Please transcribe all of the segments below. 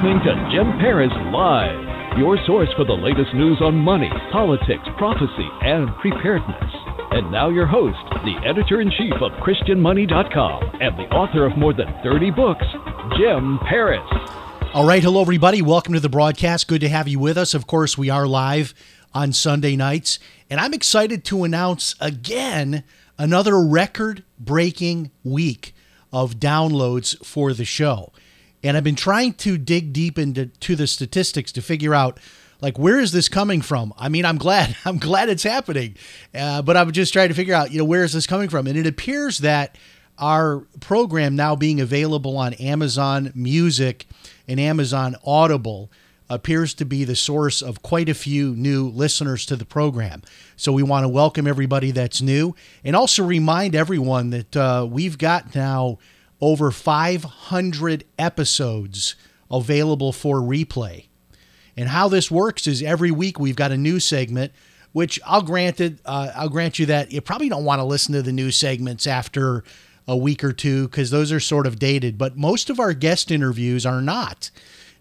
Listening to Jim Paris Live, your source for the latest news on money, politics, prophecy, and preparedness. And now your host, the editor in chief of ChristianMoney.com and the author of more than 30 books, Jim Paris. All right, hello everybody. Welcome to the broadcast. Good to have you with us. Of course, we are live on Sunday nights, and I'm excited to announce again another record-breaking week of downloads for the show. And I've been trying to dig deep into to the statistics to figure out like where is this coming from? I mean i'm glad i'm glad it's happening. Uh, but i'm just trying to figure out you know where is this coming from? And it appears that our program now being available on amazon music and amazon audible appears to be the source of quite a few new listeners to the program. So we want to welcome everybody that's new and also remind everyone that uh, we've got now over 500 episodes available for replay and how this works is every week we've got a new segment, which I'll grant it. Uh, I'll grant you that you probably don't want to listen to the new segments after a week or two because those are sort of dated. But most of our guest interviews are not.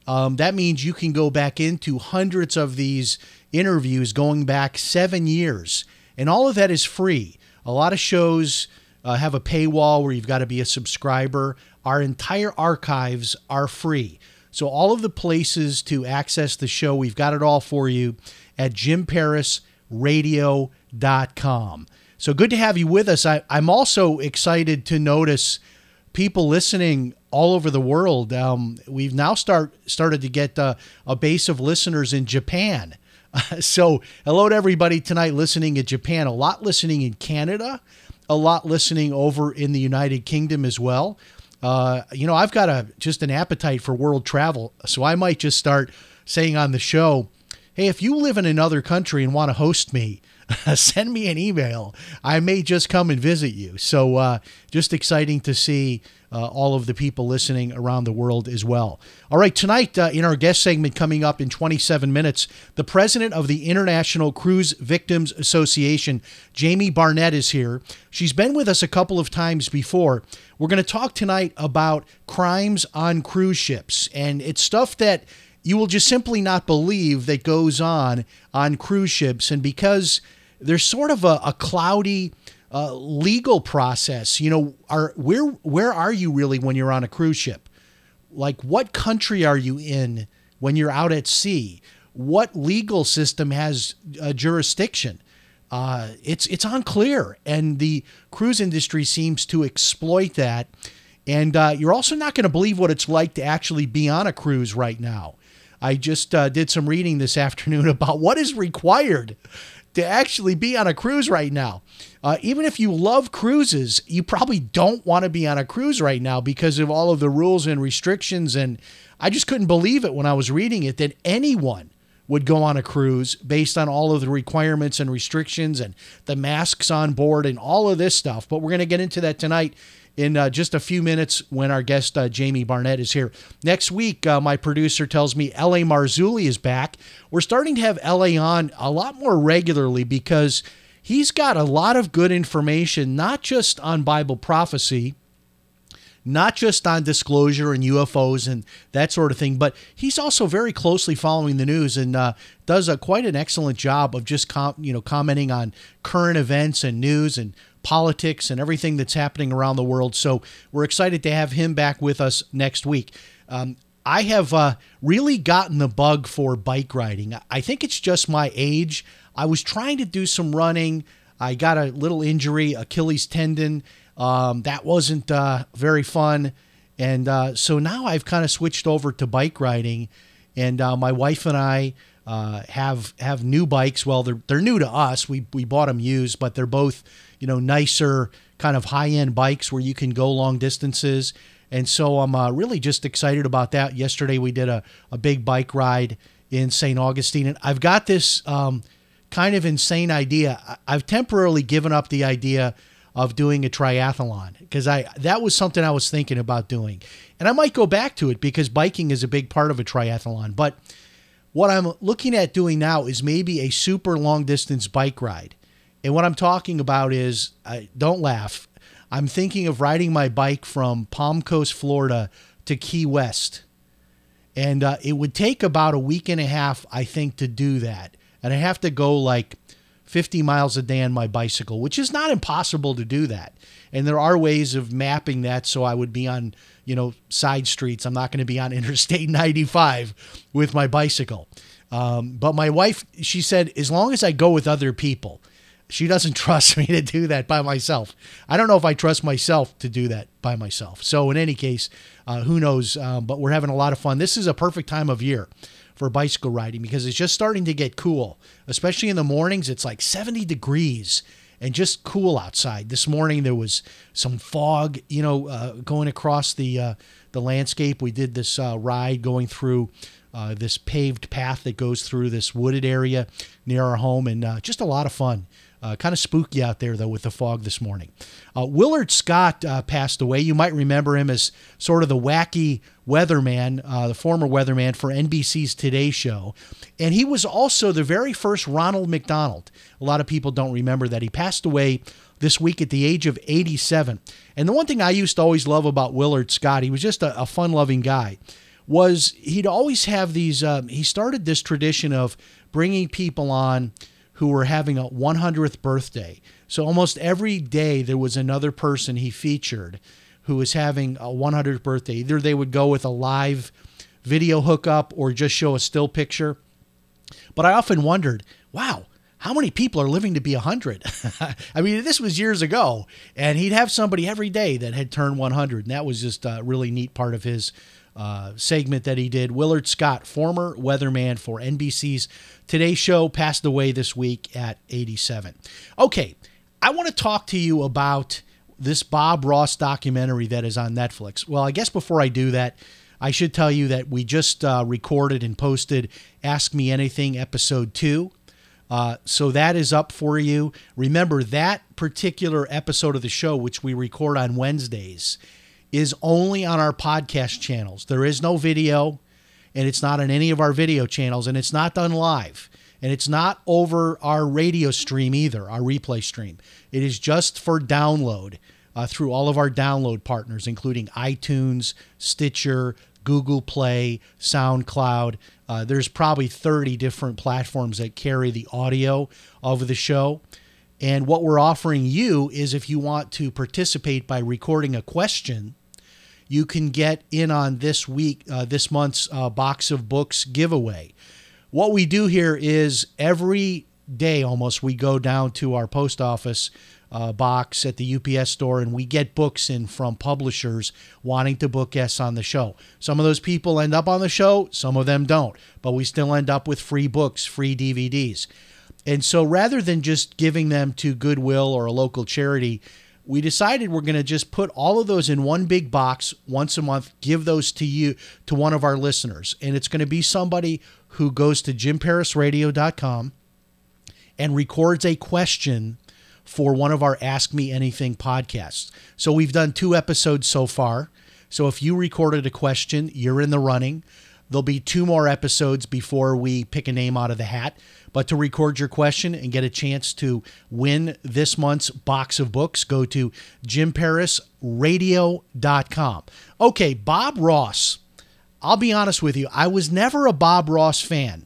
Um, that means you can go back into hundreds of these interviews going back seven years, and all of that is free. A lot of shows uh, have a paywall where you've got to be a subscriber. Our entire archives are free. So, all of the places to access the show, we've got it all for you at jimparisradio.com. So, good to have you with us. I, am also excited to notice people listening all over the world. Um, we've now start started to get uh, a base of listeners in Japan. so, hello to everybody tonight listening in Japan. A lot listening in Canada, a lot listening over in the United Kingdom as well. Uh, you know, I've got a just an appetite for world travel, so I might just start saying on the show, "Hey, if you live in another country and want to host me, send me an email. I may just come and visit you." So, uh, just exciting to see uh, all of the people listening around the world as well. All right, tonight uh, in our guest segment coming up in 27 minutes, the president of the International Cruise Victims Association, Jamie Barnett, is here. She's been with us a couple of times before. We're going to talk tonight about crimes on cruise ships, and it's stuff that you will just simply not believe that goes on on cruise ships. And because there's sort of a, a cloudy, uh, legal process. You know, are where where are you really when you're on a cruise ship? Like, what country are you in when you're out at sea? What legal system has a jurisdiction? Uh, it's it's unclear, and the cruise industry seems to exploit that. And uh, you're also not going to believe what it's like to actually be on a cruise right now. I just uh, did some reading this afternoon about what is required to actually be on a cruise right now. Uh, even if you love cruises, you probably don't want to be on a cruise right now because of all of the rules and restrictions. And I just couldn't believe it when I was reading it that anyone would go on a cruise based on all of the requirements and restrictions and the masks on board and all of this stuff. But we're going to get into that tonight in uh, just a few minutes when our guest uh, Jamie Barnett is here. Next week, uh, my producer tells me L.A. Marzulli is back. We're starting to have L.A. on a lot more regularly because he's got a lot of good information, not just on Bible prophecy not just on disclosure and UFOs and that sort of thing, but he's also very closely following the news and uh, does a, quite an excellent job of just com- you know commenting on current events and news and politics and everything that's happening around the world. So we're excited to have him back with us next week. Um, I have uh, really gotten the bug for bike riding. I think it's just my age. I was trying to do some running. I got a little injury, Achilles tendon. Um, that wasn't uh, very fun. And uh, so now I've kind of switched over to bike riding. And uh, my wife and I uh, have have new bikes. Well, they're they're new to us. We we bought them used, but they're both you know nicer, kind of high end bikes where you can go long distances. And so I'm uh, really just excited about that. Yesterday we did a, a big bike ride in St. Augustine. And I've got this um, kind of insane idea. I've temporarily given up the idea of doing a triathlon because I that was something I was thinking about doing. And I might go back to it because biking is a big part of a triathlon. But what I'm looking at doing now is maybe a super long distance bike ride. And what I'm talking about is, I, don't laugh. I'm thinking of riding my bike from Palm Coast, Florida to Key West. And uh, it would take about a week and a half, I think, to do that. And I have to go like 50 miles a day on my bicycle, which is not impossible to do that. And there are ways of mapping that so I would be on, you know, side streets. I'm not going to be on Interstate 95 with my bicycle. Um, but my wife, she said, as long as I go with other people, she doesn't trust me to do that by myself. I don't know if I trust myself to do that by myself. So, in any case, uh, who knows? Um, but we're having a lot of fun. This is a perfect time of year for bicycle riding because it's just starting to get cool, especially in the mornings. It's like 70 degrees and just cool outside. This morning there was some fog, you know, uh, going across the uh, the landscape. We did this uh, ride going through uh, this paved path that goes through this wooded area near our home, and uh, just a lot of fun. Uh, kind of spooky out there, though, with the fog this morning. Uh, Willard Scott uh, passed away. You might remember him as sort of the wacky weatherman, uh, the former weatherman for NBC's Today Show. And he was also the very first Ronald McDonald. A lot of people don't remember that. He passed away this week at the age of 87. And the one thing I used to always love about Willard Scott, he was just a, a fun loving guy, was he'd always have these, um, he started this tradition of bringing people on who were having a 100th birthday. So almost every day there was another person he featured who was having a 100th birthday. Either they would go with a live video hookup or just show a still picture. But I often wondered, wow, how many people are living to be 100? I mean, this was years ago, and he'd have somebody every day that had turned 100, and that was just a really neat part of his uh, segment that he did. Willard Scott, former weatherman for NBC's Today Show, passed away this week at 87. Okay, I want to talk to you about this Bob Ross documentary that is on Netflix. Well, I guess before I do that, I should tell you that we just uh, recorded and posted Ask Me Anything episode two. Uh, so that is up for you. Remember that particular episode of the show, which we record on Wednesdays, is only on our podcast channels. There is no video, and it's not on any of our video channels, and it's not done live. And it's not over our radio stream either, our replay stream. It is just for download uh, through all of our download partners, including iTunes, Stitcher, Google Play, SoundCloud. Uh, there's probably 30 different platforms that carry the audio of the show. And what we're offering you is if you want to participate by recording a question, you can get in on this week, uh, this month's uh, box of books giveaway. What we do here is every day almost we go down to our post office uh, box at the UPS store and we get books in from publishers wanting to book guests on the show. Some of those people end up on the show, some of them don't, but we still end up with free books, free DVDs. And so rather than just giving them to Goodwill or a local charity, we decided we're going to just put all of those in one big box once a month, give those to you, to one of our listeners. And it's going to be somebody who goes to jimparisradio.com and records a question for one of our Ask Me Anything podcasts. So we've done two episodes so far. So if you recorded a question, you're in the running. There'll be two more episodes before we pick a name out of the hat. But to record your question and get a chance to win this month's box of books, go to jimparisradio.com. Okay, Bob Ross. I'll be honest with you, I was never a Bob Ross fan,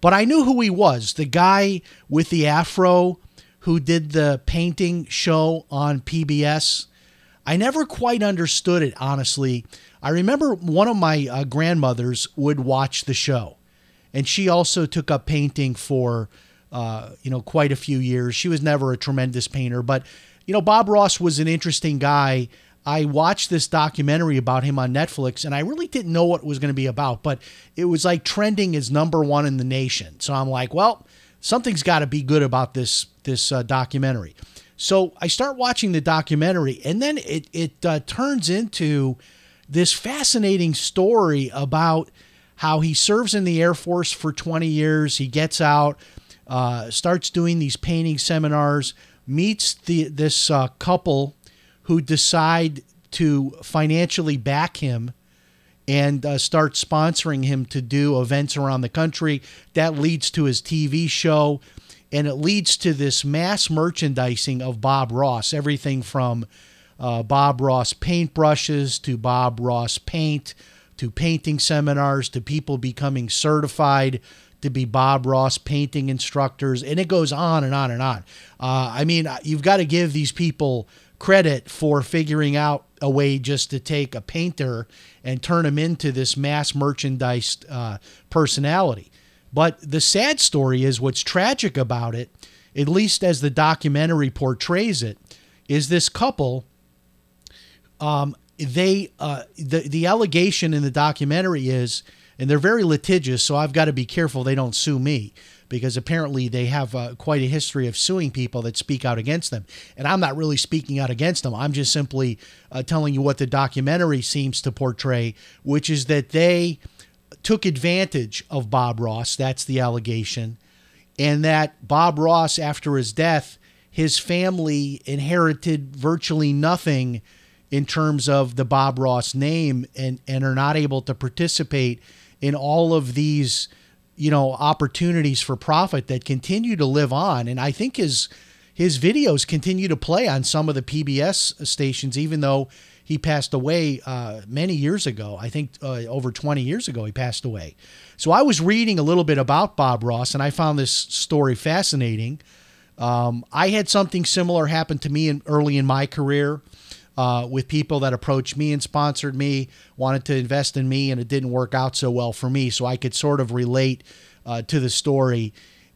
but I knew who he was the guy with the afro who did the painting show on PBS. I never quite understood it, honestly. I remember one of my uh, grandmothers would watch the show, and she also took up painting for, uh, you know, quite a few years. She was never a tremendous painter, but, you know, Bob Ross was an interesting guy. I watched this documentary about him on Netflix, and I really didn't know what it was going to be about, but it was like trending as number one in the nation. So I'm like, well, something's got to be good about this this uh, documentary. So I start watching the documentary, and then it it uh, turns into this fascinating story about how he serves in the Air Force for 20 years. He gets out, uh, starts doing these painting seminars, meets the this uh, couple who decide to financially back him and uh, start sponsoring him to do events around the country. That leads to his TV show, and it leads to this mass merchandising of Bob Ross. Everything from uh, Bob Ross paintbrushes to Bob Ross paint to painting seminars to people becoming certified to be Bob Ross painting instructors, and it goes on and on and on. Uh, I mean, you've got to give these people credit for figuring out a way just to take a painter and turn him into this mass merchandise uh, personality. But the sad story is what's tragic about it, at least as the documentary portrays it, is this couple. Um, they uh, the the allegation in the documentary is, and they're very litigious, so I've got to be careful they don't sue me because apparently they have uh, quite a history of suing people that speak out against them. And I'm not really speaking out against them. I'm just simply uh, telling you what the documentary seems to portray, which is that they took advantage of Bob Ross. That's the allegation. And that Bob Ross, after his death, his family inherited virtually nothing in terms of the Bob Ross name and, and are not able to participate in all of these you know opportunities for profit that continue to live on. And i think his his videos continue to play on some of the pbs stations even though he passed away uh, many years ago. I think uh, over 20 years ago he passed away. So i was reading a little bit about bob ross and i found this story fascinating. Um, i had something similar happen to me in, early in my career uh, with people that approached me and sponsored me, wanted to invest in me, and it didn't work out so well for me. So I could sort of relate uh, to the story.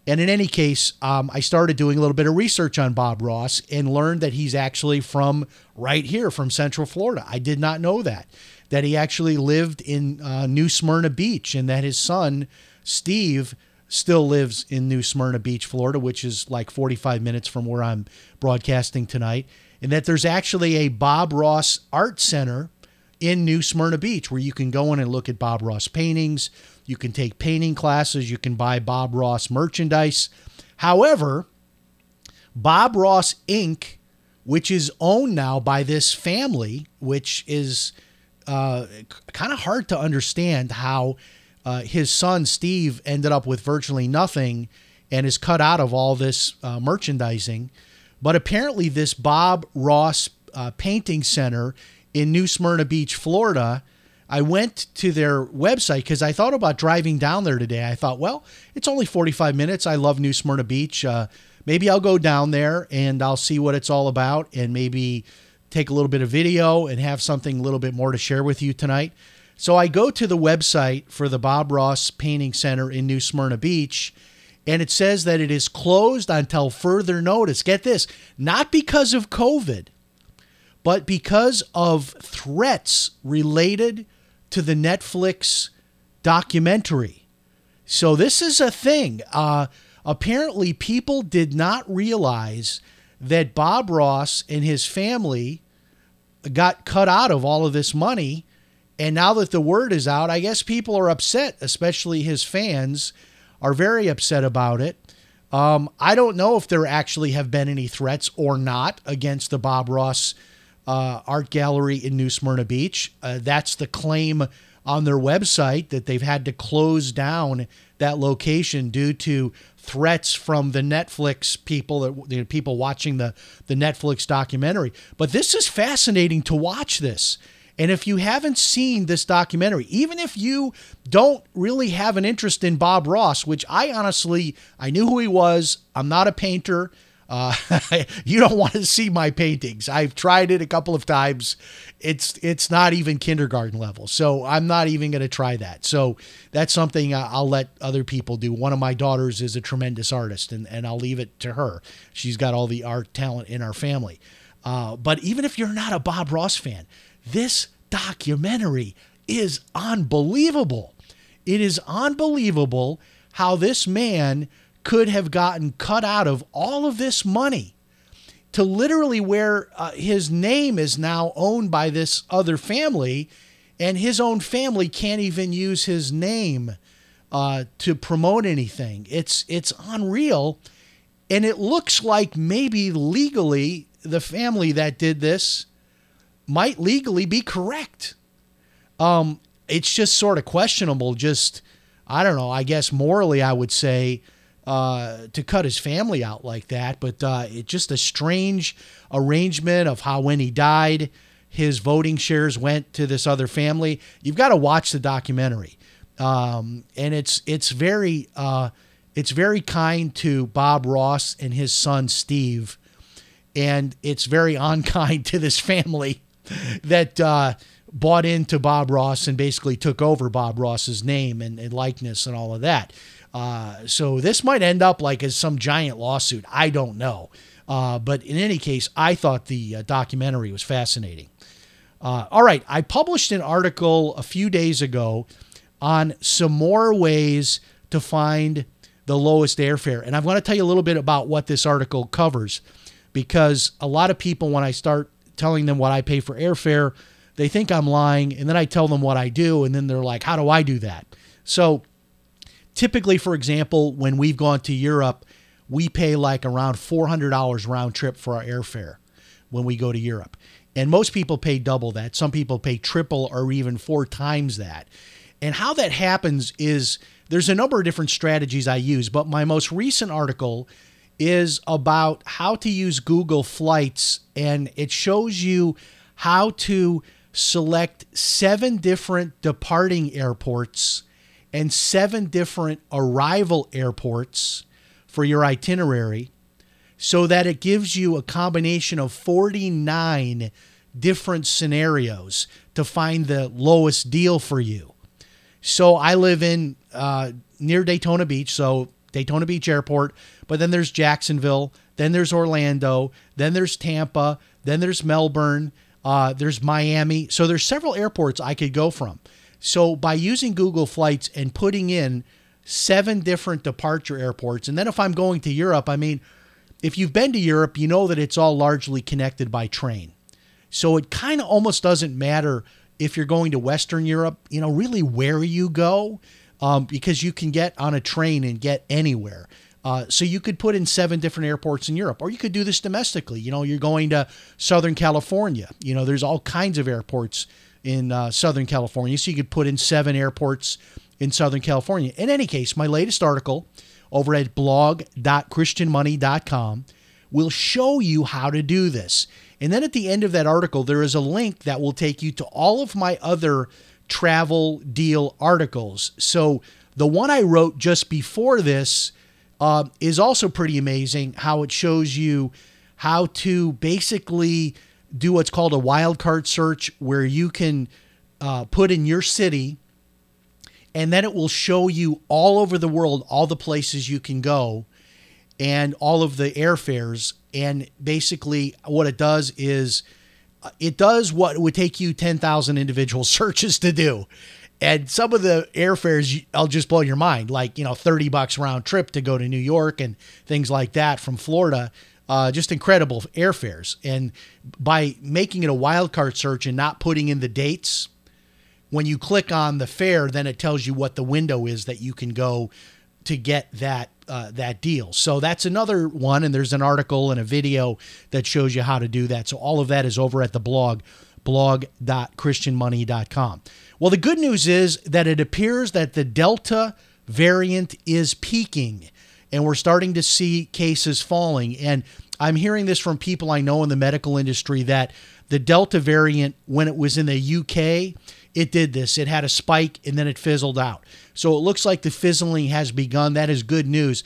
And in any case, um, I started doing a little bit of research on Bob Ross and learned that he's actually from right here, from Central Florida. I did not know that. That he actually lived in uh, New Smyrna Beach and that his son, Steve, still lives in New Smyrna Beach, Florida, which is like 45 minutes from where I'm broadcasting tonight and that there's actually a Bob Ross Art Center in New Smyrna Beach where you can go in and look at Bob Ross paintings. You can take painting classes. You can buy Bob Ross merchandise. However, Bob Ross Inc., which is owned now by this family, which is uh, kind of hard to understand how uh, his son Steve ended up with virtually nothing and is cut out of all this uh, merchandising. But apparently, this Bob Ross uh, Painting Center in New Smyrna Beach, Florida, I went to their website because I thought about driving down there today. I thought, well, it's only 45 minutes. I love New Smyrna Beach. Uh, maybe I'll go down there and I'll see what it's all about and maybe take a little bit of video and have something a little bit more to share with you tonight. So I go to the website for the Bob Ross Painting Center in New Smyrna Beach and it says that it is closed until further notice. Get this, not because of COVID, but because of threats related to the Netflix documentary. So this is a thing. Uh, apparently, people did not realize that Bob Ross and his family got cut out of all of this money. And now that the word is out, I guess people are upset, especially his fans are very upset about it. Um, I don't know if there actually have been any threats or not against the Bob Ross uh, Art Gallery in New Smyrna Beach. Uh, that's the claim on their website that they've had to close down that location due to threats from the Netflix people that the people watching the the Netflix documentary. But this is fascinating to watch this. And if you haven't seen this documentary, even if you don't really have an interest in Bob Ross, which I honestly, I knew who he was. I'm not a painter. Uh, you don't want to see my paintings. I've tried it a couple of times. It's it's not even kindergarten level, so I'm not even going to try that. So that's something I'll let other people do. One of my daughters is a tremendous artist, and and I'll leave it to her. She's got all the art talent in our family. Uh, but even if you're not a Bob Ross fan, this documentary is unbelievable. It is unbelievable how this man could have gotten cut out of all of this money. to literally where uh, his name is now owned by this other family, and his own family can't even use his name uh, to promote anything. It's it's unreal, and it looks like maybe legally the family that did this might legally be correct. Um, it's just sort of questionable. Just I don't know. I guess morally, I would say uh, to cut his family out like that. But uh, it's just a strange arrangement of how when he died, his voting shares went to this other family. You've got to watch the documentary, um, and it's it's very uh, it's very kind to Bob Ross and his son Steve, and it's very unkind to this family that uh, bought into Bob Ross and basically took over Bob Ross's name and, and likeness and all of that. Uh, so this might end up like as some giant lawsuit. I don't know. Uh, but in any case, I thought the uh, documentary was fascinating. Uh, all right, I published an article a few days ago on some more ways to find the lowest airfare. And I'm going to tell you a little bit about what this article covers because a lot of people, when I start telling them what I pay for airfare, they think I'm lying. And then I tell them what I do. And then they're like, how do I do that? So typically, for example, when we've gone to Europe, we pay like around $400 round trip for our airfare when we go to Europe. And most people pay double that. Some people pay triple or even four times that. And how that happens is there's a number of different strategies I use, but my most recent article is about how to use Google Flights, and it shows you how to select seven different departing airports and seven different arrival airports for your itinerary so that it gives you a combination of 49 different scenarios to find the lowest deal for you. So I live in uh, near Daytona Beach, so Daytona Beach Airport, but then there's Jacksonville, then there's Orlando, then there's Tampa, then there's Melbourne, uh, there's Miami. So there's several airports I could go from. So by using Google Flights and putting in seven different departure airports, and then if I'm going to Europe, I mean, if you've been to Europe, you know that it's all largely connected by train. So it kind of almost doesn't matter if you're going to Western Europe, you know, really where you go, um, because you can get on a train and get anywhere. Uh, so you could put in seven different airports in Europe, or you could do this domestically. You know, you're going to Southern California. You know, there's all kinds of airports in uh, Southern California, so you could put in seven airports in Southern California. In any case, my latest article over at blog.christianmoney.com will show you how to do this. And then at the end of that article, there is a link that will take you to all of my other travel deal articles. So the one I wrote just before this uh, is also pretty amazing how it shows you how to basically do what's called a wildcard search where you can uh, put in your city and then it will show you all over the world all the places you can go and all of the airfares. And basically what it does is uh, it does what would take you 10,000 individual searches to do and some of the airfares I'll just blow your mind like you know 30 bucks round trip to go to New York and things like that from Florida uh, just incredible airfares and by making it a wildcard search and not putting in the dates when you click on the fare then it tells you what the window is that you can go to get that uh, that deal. So that's another one, and there's an article and a video that shows you how to do that. So all of that is over at the blog, blog.christianmoney.com. Well, the good news is that it appears that the Delta variant is peaking, and we're starting to see cases falling. And I'm hearing this from people I know in the medical industry that the Delta variant, when it was in the UK, it did this. It had a spike and then it fizzled out. So it looks like the fizzling has begun. That is good news.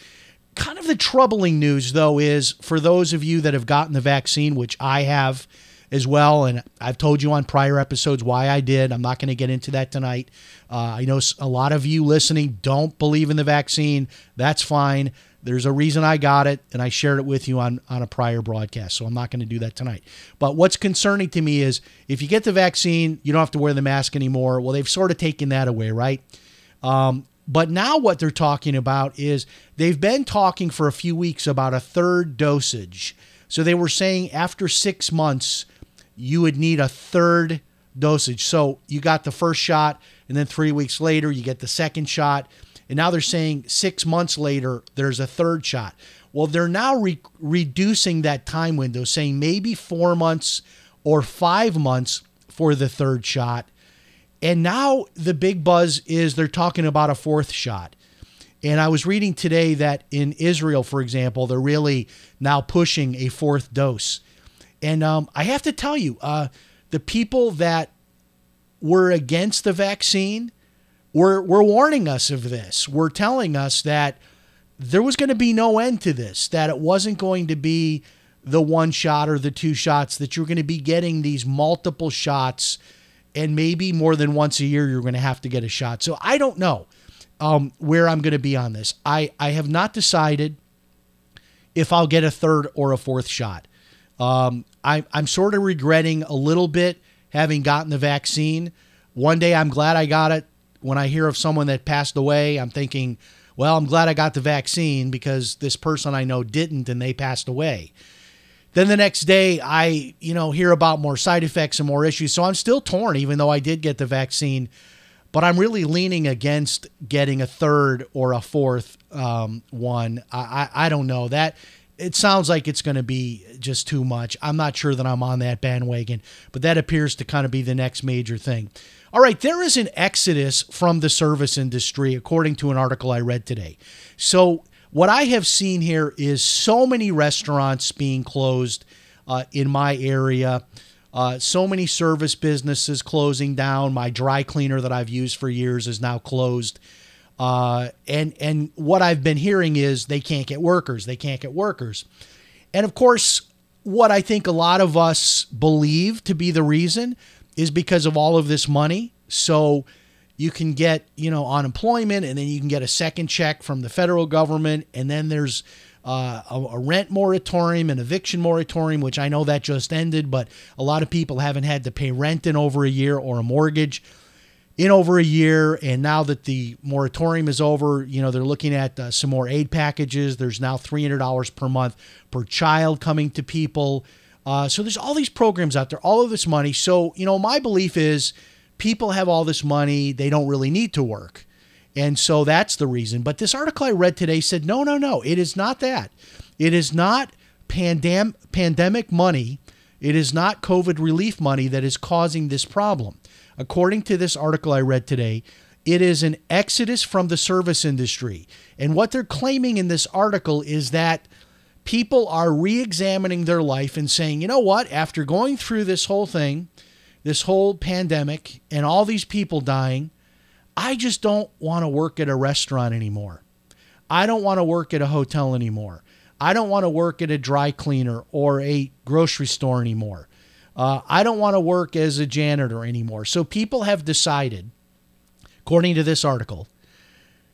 Kind of the troubling news, though, is for those of you that have gotten the vaccine, which I have as well, and I've told you on prior episodes why I did. I'm not going to get into that tonight. Uh, I know a lot of you listening don't believe in the vaccine. That's fine. There's a reason I got it, and I shared it with you on, on a prior broadcast, so I'm not going to do that tonight. But what's concerning to me is if you get the vaccine, you don't have to wear the mask anymore. Well, they've sort of taken that away, right? Um, but now what they're talking about is they've been talking for a few weeks about a third dosage So they were saying after six months, you would need a third dosage. So you got the first shot, and then three weeks later, you get the second shot. And now they're saying six months later, there's a third shot. Well, they're now re- reducing that time window, saying maybe four months or five months for the third shot. And now the big buzz is they're talking about a fourth shot. And I was reading today that in Israel, for example, they're really now pushing a fourth dose. And um, I have to tell you, uh, the people that were against the vaccine were, were warning us of this. Were telling us that there was going to be no end to this, that it wasn't going to be the one shot or the two shots, that you're going to be getting these multiple shots, and maybe more than once a year you're going to have to get a shot. So I don't know um, where I'm going to be on this. I, I have not decided if I'll get a third or a fourth shot. Um, I, I'm sort of regretting a little bit having gotten the vaccine. One day I'm glad I got it. When I hear of someone that passed away, I'm thinking, well, I'm glad I got the vaccine because this person I know didn't and they passed away. Then the next day, I, you know, hear about more side effects and more issues. So I'm still torn, even though I did get the vaccine. But I'm really leaning against getting a third or a fourth um, one. I, I, I don't know that it sounds like it's going to be just too much. I'm not sure that I'm on that bandwagon, but that appears to kind of be the next major thing. All right, there is an exodus from the service industry, according to an article I read today. So, what I have seen here is so many restaurants being closed uh, in my area, uh, so many service businesses closing down. My dry cleaner that I've used for years is now closed. Uh, and and what I've been hearing is they can't get workers. They can't get workers. And of course, what I think a lot of us believe to be the reason is because of all of this money. So you can get, you know, unemployment and then you can get a second check from the federal government. And then there's uh, a, a, rent moratorium, an eviction moratorium, which I know that just ended, but a lot of people haven't had to pay rent in over a year or a mortgage in over a year. And now that the moratorium is over, you know, they're looking at uh, some more aid packages. There's now $300 per month per child coming to people. Uh, so there's all these programs out there, all of this money. So, you know, my belief is people have all this money, they don't really need to work. And so that's the reason. But this article I read today said, no, no, no, it is not that. It is not pandem- pandemic money. It is not COVID relief money that is causing this problem. According to this article I read today, it is an exodus from the service industry. And what they're claiming in this article is that people are re examining their life and saying, you know what, after going through this whole thing, this whole pandemic, and all these people dying, I just don't want to work at a restaurant anymore. I don't want to work at a hotel anymore. I don't want to work at a dry cleaner or a grocery store anymore. Uh, I don't want to work as a janitor anymore. So people have decided, according to this article,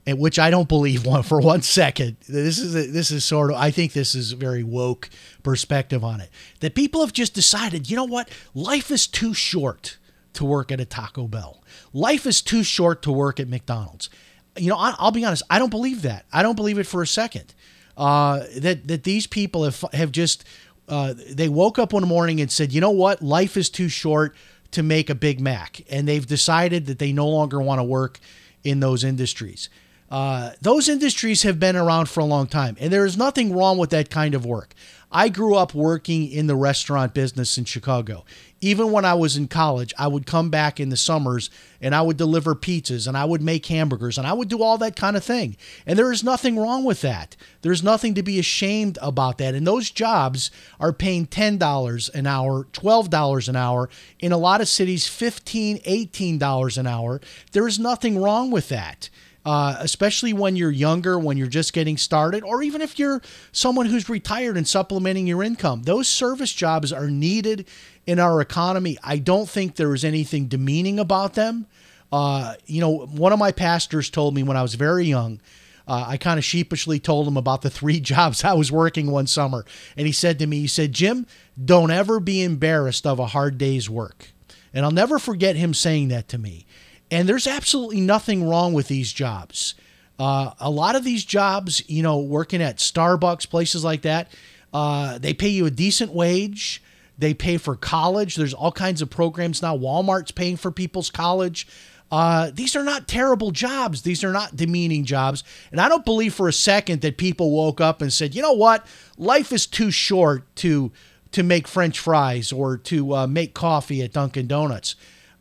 and which I don't believe one for one second. This is a, this is sort of I think this is a very woke perspective on it. That people have just decided, you know what, life is too short to work at a Taco Bell. Life is too short to work at McDonald's. You know, I, will be honest, I don't believe that. I don't believe it for a second. Uh, that that these people have have just uh, they woke up one morning and said, you know what, life is too short to make a Big Mac, and they've decided that they no longer want to work in those industries. Uh, those industries have been around for a long time, and there is nothing wrong with that kind of work. I grew up working in the restaurant business in Chicago. Even when I was in college, I would come back in the summers and I would deliver pizzas and I would make hamburgers and I would do all that kind of thing. And there is nothing wrong with that. There's nothing to be ashamed about that. And those jobs are paying $10 an hour, $12 an hour, in a lot of cities, $15, $18 an hour. There is nothing wrong with that uh, especially when you're younger, when you're just getting started, or even if you're someone who's retired and supplementing your income. Those service jobs are needed in our economy. I don't think there is anything demeaning about them. Uh, you know, one of my pastors told me when I was very young, uh, I kind of sheepishly told him about the three jobs I was working one summer. And he said to me, he said, Jim, don't ever be embarrassed of a hard day's work. And I'll never forget him saying that to me. And there's absolutely nothing wrong with these jobs. Uh, a lot of these jobs, you know, working at Starbucks, places like that, Uh, they pay you a decent wage. They pay for college. There's all kinds of programs now. Walmart's paying for people's college. Uh, these are not terrible jobs. These are not demeaning jobs. And I don't believe for a second that people woke up and said, you know what? Life is too short to to make French fries or to uh, make coffee at Dunkin' Donuts.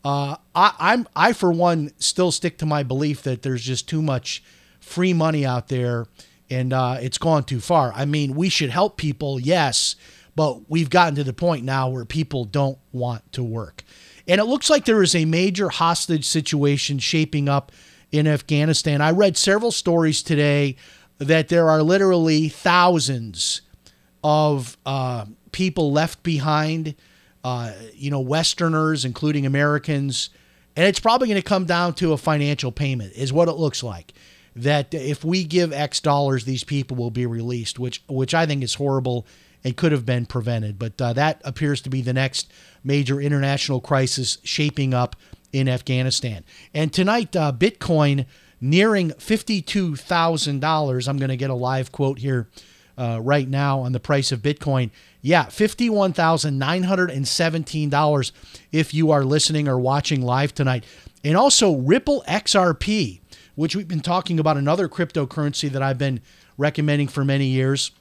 Uh, I, I'm I for one still stick to my belief that there's just too much free money out there, and uh, it's gone too far. I mean, we should help people, yes, but we've gotten to the point now where people don't want to work. And it looks like there is a major hostage situation shaping up in Afghanistan. I read several stories today that there are literally thousands of uh, people left behind, uh, you know, Westerners, including Americans. And it's probably going to come down to a financial payment, is what it looks like. That if we give X dollars, these people will be released, which which I think is horrible and could have been prevented. But uh, that appears to be the next major international crisis shaping up in Afghanistan. And tonight, uh, Bitcoin nearing $52,000. I'm going to get a live quote here uh, right now on the price of Bitcoin. Yeah, $51,917 if you are listening or watching live tonight. And also Ripple XRP, which we've been talking about, another cryptocurrency that I've been recommending for many years.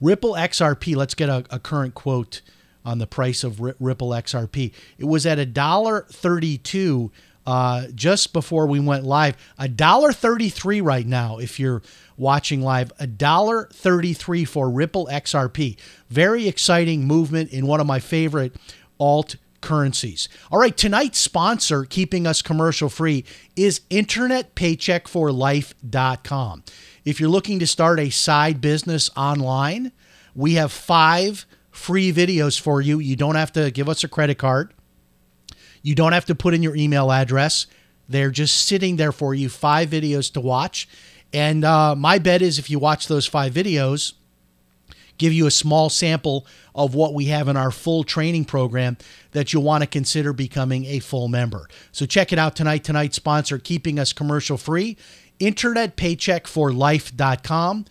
Ripple XRP, let's get a, a current quote on the price of R- Ripple XRP. It was at a dollar thirty-two uh, just before we went live. A dollar thirty-three right now. If you're watching live, a dollar thirty-three for Ripple XRP. Very exciting movement in one of my favorite alt currencies. All right, tonight's sponsor, keeping us commercial free, is InternetPaycheckForLife.com. If you're looking to start a side business online, we have five free videos for you. You don't have to give us a credit card. You don't have to put in your email address. They're just sitting there for you, five videos to watch. And uh, my bet is if you watch those five videos, give you a small sample of what we have in our full training program that you'll want to consider becoming a full member. So check it out tonight. Tonight's sponsor, keeping us commercial free, internetpaycheckforlife.com.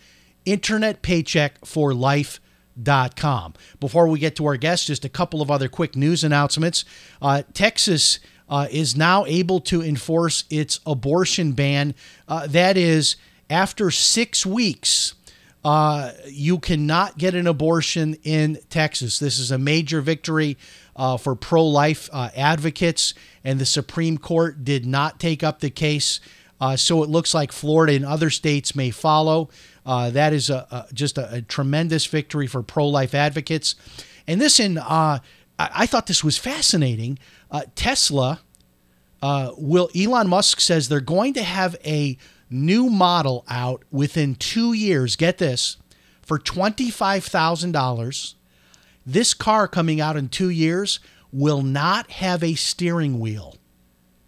Internetpaycheckforlife.com. Before we get to our guests, just a couple of other quick news announcements. Uh, Texas uh, is now able to enforce its abortion ban. Uh, that is, after six weeks, uh, you cannot get an abortion in Texas. This is a major victory uh, for pro life uh, advocates, and the Supreme Court did not take up the case. So it looks like Florida and other states may follow. Uh, that is a, a just a, a, tremendous victory for pro life advocates. And this, in uh, I, I, thought this was fascinating. Tesla will Elon Musk says they're going to have a new model out within two years. Get this for $25,000. This car coming out in two years will not have a steering wheel.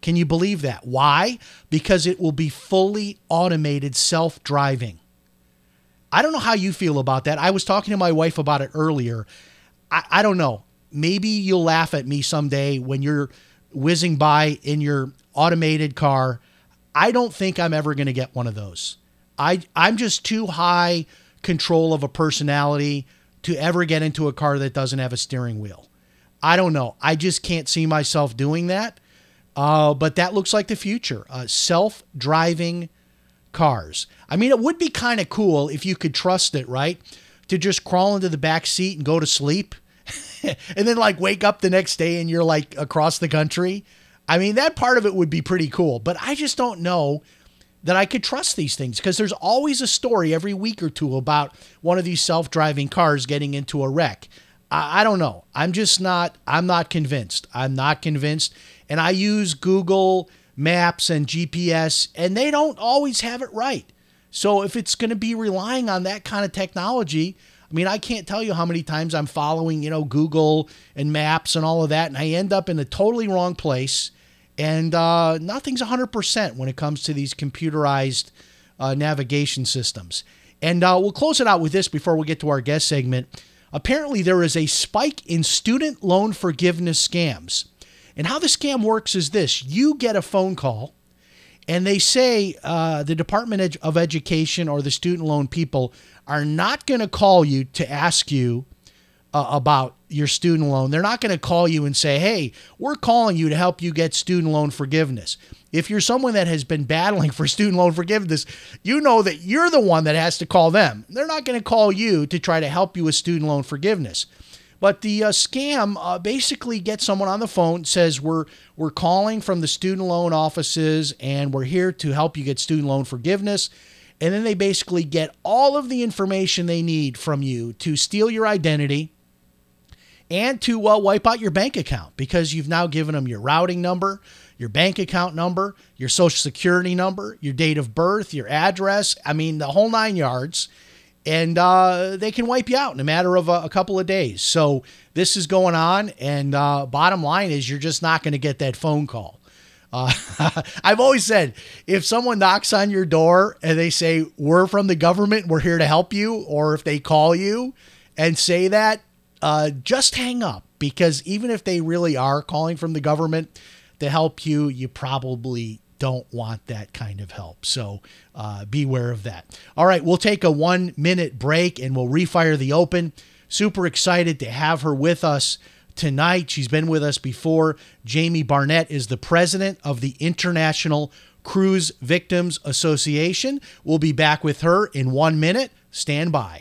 Can you believe that? Why? Because it will be fully automated, self driving. I don't know how you feel about that. I was talking to my wife about it earlier. I, I don't know. Maybe you'll laugh at me someday when you're whizzing by in your automated car I don't think I'm ever going to get one of those. I I'm just too high control of a personality to ever get into a car that doesn't have a steering wheel. I don't know. I just can't see myself doing that. Uh, but that looks like the future. Uh, self-driving cars. I mean, it would be kind of cool if you could trust it, right? To just crawl into the back seat and go to sleep, and then like wake up the next day and you're like across the country. I mean, that part of it would be pretty cool, but I just don't know that I could trust these things because there's always a story every week or two about one of these self-driving cars getting into a wreck. I, I don't know. I'm just not. I'm not convinced. I'm not convinced. And I use Google Maps and GPS, and they don't always have it right. So if it's going to be relying on that kind of technology, I mean, I can't tell you how many times I'm following, you know, Google and maps and all of that, and I end up in the totally wrong place. And uh, nothing's 100% when it comes to these computerized uh, navigation systems. And uh, we'll close it out with this before we get to our guest segment. Apparently, there is a spike in student loan forgiveness scams. And how the scam works is this you get a phone call, And they say uh, the Department of Education or the student loan people are not going to call you to ask you uh, about your student loan. They're not going to call you and say, hey, we're calling you to help you get student loan forgiveness. If you're someone that has been battling for student loan forgiveness, you know that you're the one that has to call them. They're not going to call you to try to help you with student loan forgiveness. But the uh, scam uh, basically gets someone on the phone, says we're we're calling from the student loan offices and we're here to help you get student loan forgiveness. And then they basically get all of the information they need from you to steal your identity and to uh, wipe out your bank account because you've now given them your routing number, your bank account number, your social security number, your date of birth, your address. I mean, the whole nine yards. And uh, they can wipe you out in a matter of a, a, couple of days. So this is going on. And uh, bottom line is, you're just not going to get that phone call. Uh, I've always said if someone knocks on your door and they say, We're from the government, we're here to help you, or if they call you and say that, uh, just hang up because even if they really are calling from the government to help you, you probably don't want that kind of help. So uh, beware of that. All right, we'll take a one minute break and we'll refire the open. Super excited to have her with us tonight. She's been with us before. Jamie Barnett is the president of the International Cruise Victims Association. We'll be back with her in one minute. Stand by.